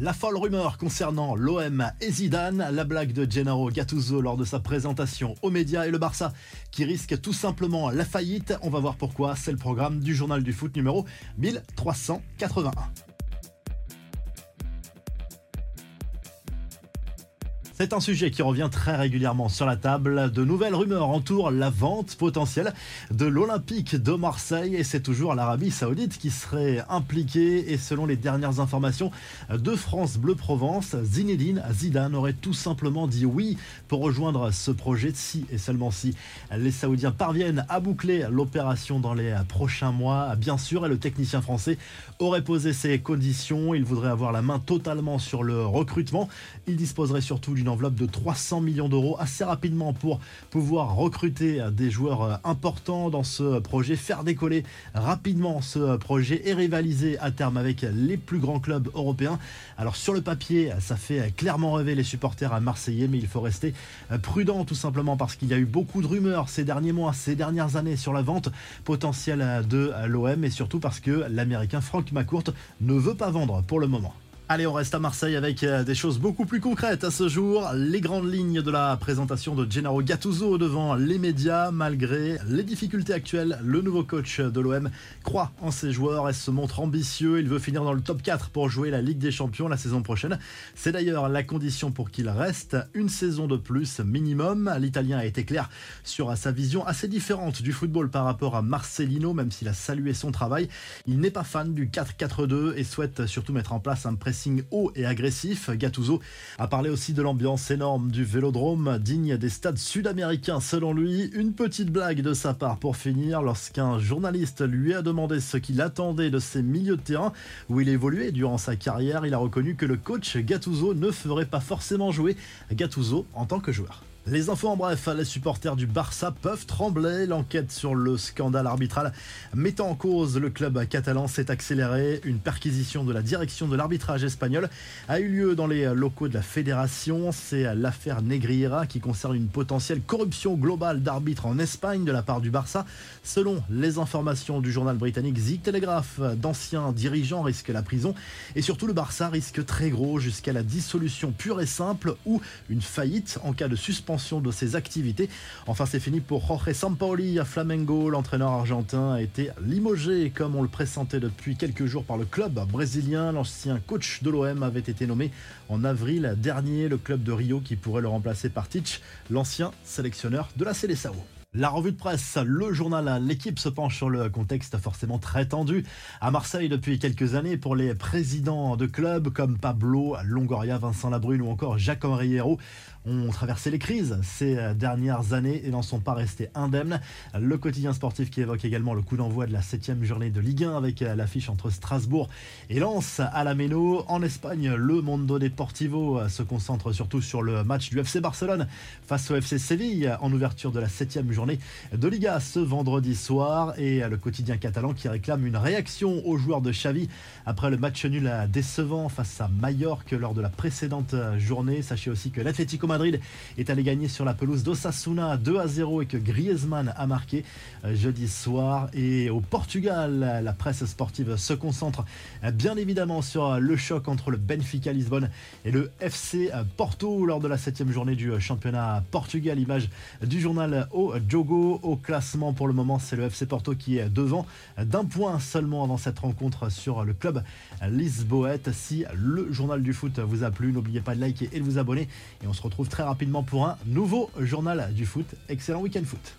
La folle rumeur concernant l'OM et Zidane, la blague de Gennaro Gattuso lors de sa présentation aux médias et le Barça qui risque tout simplement la faillite. On va voir pourquoi, c'est le programme du journal du foot numéro 1381. C'est un sujet qui revient très régulièrement sur la table. De nouvelles rumeurs entourent la vente potentielle de l'Olympique de Marseille et c'est toujours l'Arabie Saoudite qui serait impliquée. Et selon les dernières informations de France Bleu Provence, Zinedine Zidane aurait tout simplement dit oui pour rejoindre ce projet si et seulement si les Saoudiens parviennent à boucler l'opération dans les prochains mois. Bien sûr, et le technicien français aurait posé ses conditions. Il voudrait avoir la main totalement sur le recrutement. Il disposerait surtout d'une enveloppe de 300 millions d'euros assez rapidement pour pouvoir recruter des joueurs importants dans ce projet, faire décoller rapidement ce projet et rivaliser à terme avec les plus grands clubs européens. Alors sur le papier, ça fait clairement rêver les supporters à Marseillais, mais il faut rester prudent tout simplement parce qu'il y a eu beaucoup de rumeurs ces derniers mois, ces dernières années sur la vente potentielle de l'OM et surtout parce que l'Américain Frank McCourt ne veut pas vendre pour le moment. Allez, on reste à Marseille avec euh, des choses beaucoup plus concrètes à ce jour. Les grandes lignes de la présentation de Gennaro Gattuso devant les médias, malgré les difficultés actuelles. Le nouveau coach de l'OM croit en ses joueurs et se montre ambitieux. Il veut finir dans le top 4 pour jouer la Ligue des Champions la saison prochaine. C'est d'ailleurs la condition pour qu'il reste une saison de plus minimum. L'Italien a été clair sur sa vision assez différente du football par rapport à Marcelino, même s'il a salué son travail. Il n'est pas fan du 4-4-2 et souhaite surtout mettre en place un pressing haut et agressif. Gattuso a parlé aussi de l'ambiance énorme du vélodrome, digne des stades sud-américains selon lui. Une petite blague de sa part pour finir, lorsqu'un journaliste lui a demandé ce qu'il attendait de ses milieux de terrain où il évoluait durant sa carrière, il a reconnu que le coach Gattuso ne ferait pas forcément jouer Gattuso en tant que joueur. Les infos en bref, les supporters du Barça peuvent trembler. L'enquête sur le scandale arbitral mettant en cause le club catalan s'est accélérée. Une perquisition de la direction de l'arbitrage espagnol a eu lieu dans les locaux de la fédération. C'est l'affaire Negriera qui concerne une potentielle corruption globale d'arbitres en Espagne de la part du Barça. Selon les informations du journal britannique The Telegraph, d'anciens dirigeants risquent la prison et surtout le Barça risque très gros jusqu'à la dissolution pure et simple ou une faillite en cas de suspension de ses activités. Enfin, c'est fini pour Jorge Sampaoli à Flamengo. L'entraîneur argentin a été limogé comme on le pressentait depuis quelques jours par le club brésilien. L'ancien coach de l'OM avait été nommé en avril dernier. Le club de Rio qui pourrait le remplacer par Tich, l'ancien sélectionneur de la Seleção. La revue de presse, le journal L'équipe se penche sur le contexte forcément très tendu à Marseille depuis quelques années pour les présidents de clubs comme Pablo Longoria, Vincent Labrune ou encore Jacques-Henri Hérault ont traversé les crises ces dernières années et n'en sont pas restés indemnes. Le quotidien sportif qui évoque également le coup d'envoi de la septième journée de Ligue 1 avec l'affiche entre Strasbourg et Lens à la Méno. En Espagne, le Mondo Deportivo se concentre surtout sur le match du FC Barcelone face au FC Séville en ouverture de la septième journée de Liga ce vendredi soir et le quotidien catalan qui réclame une réaction aux joueurs de Xavi après le match nul décevant face à Mallorca lors de la précédente journée. Sachez aussi que l'Atlético Madrid est allé gagner sur la pelouse d'Osasuna 2 à 0 et que Griezmann a marqué euh, jeudi soir. Et au Portugal, la presse sportive se concentre euh, bien évidemment sur le choc entre le Benfica Lisbonne et le FC Porto lors de la septième journée du championnat Portugal. Image du journal au Jogo. Au classement pour le moment, c'est le FC Porto qui est devant d'un point seulement avant cette rencontre sur le club Lisboète. Si le journal du foot vous a plu, n'oubliez pas de liker et de vous abonner. Et on se très rapidement pour un nouveau journal du foot. Excellent week-end foot.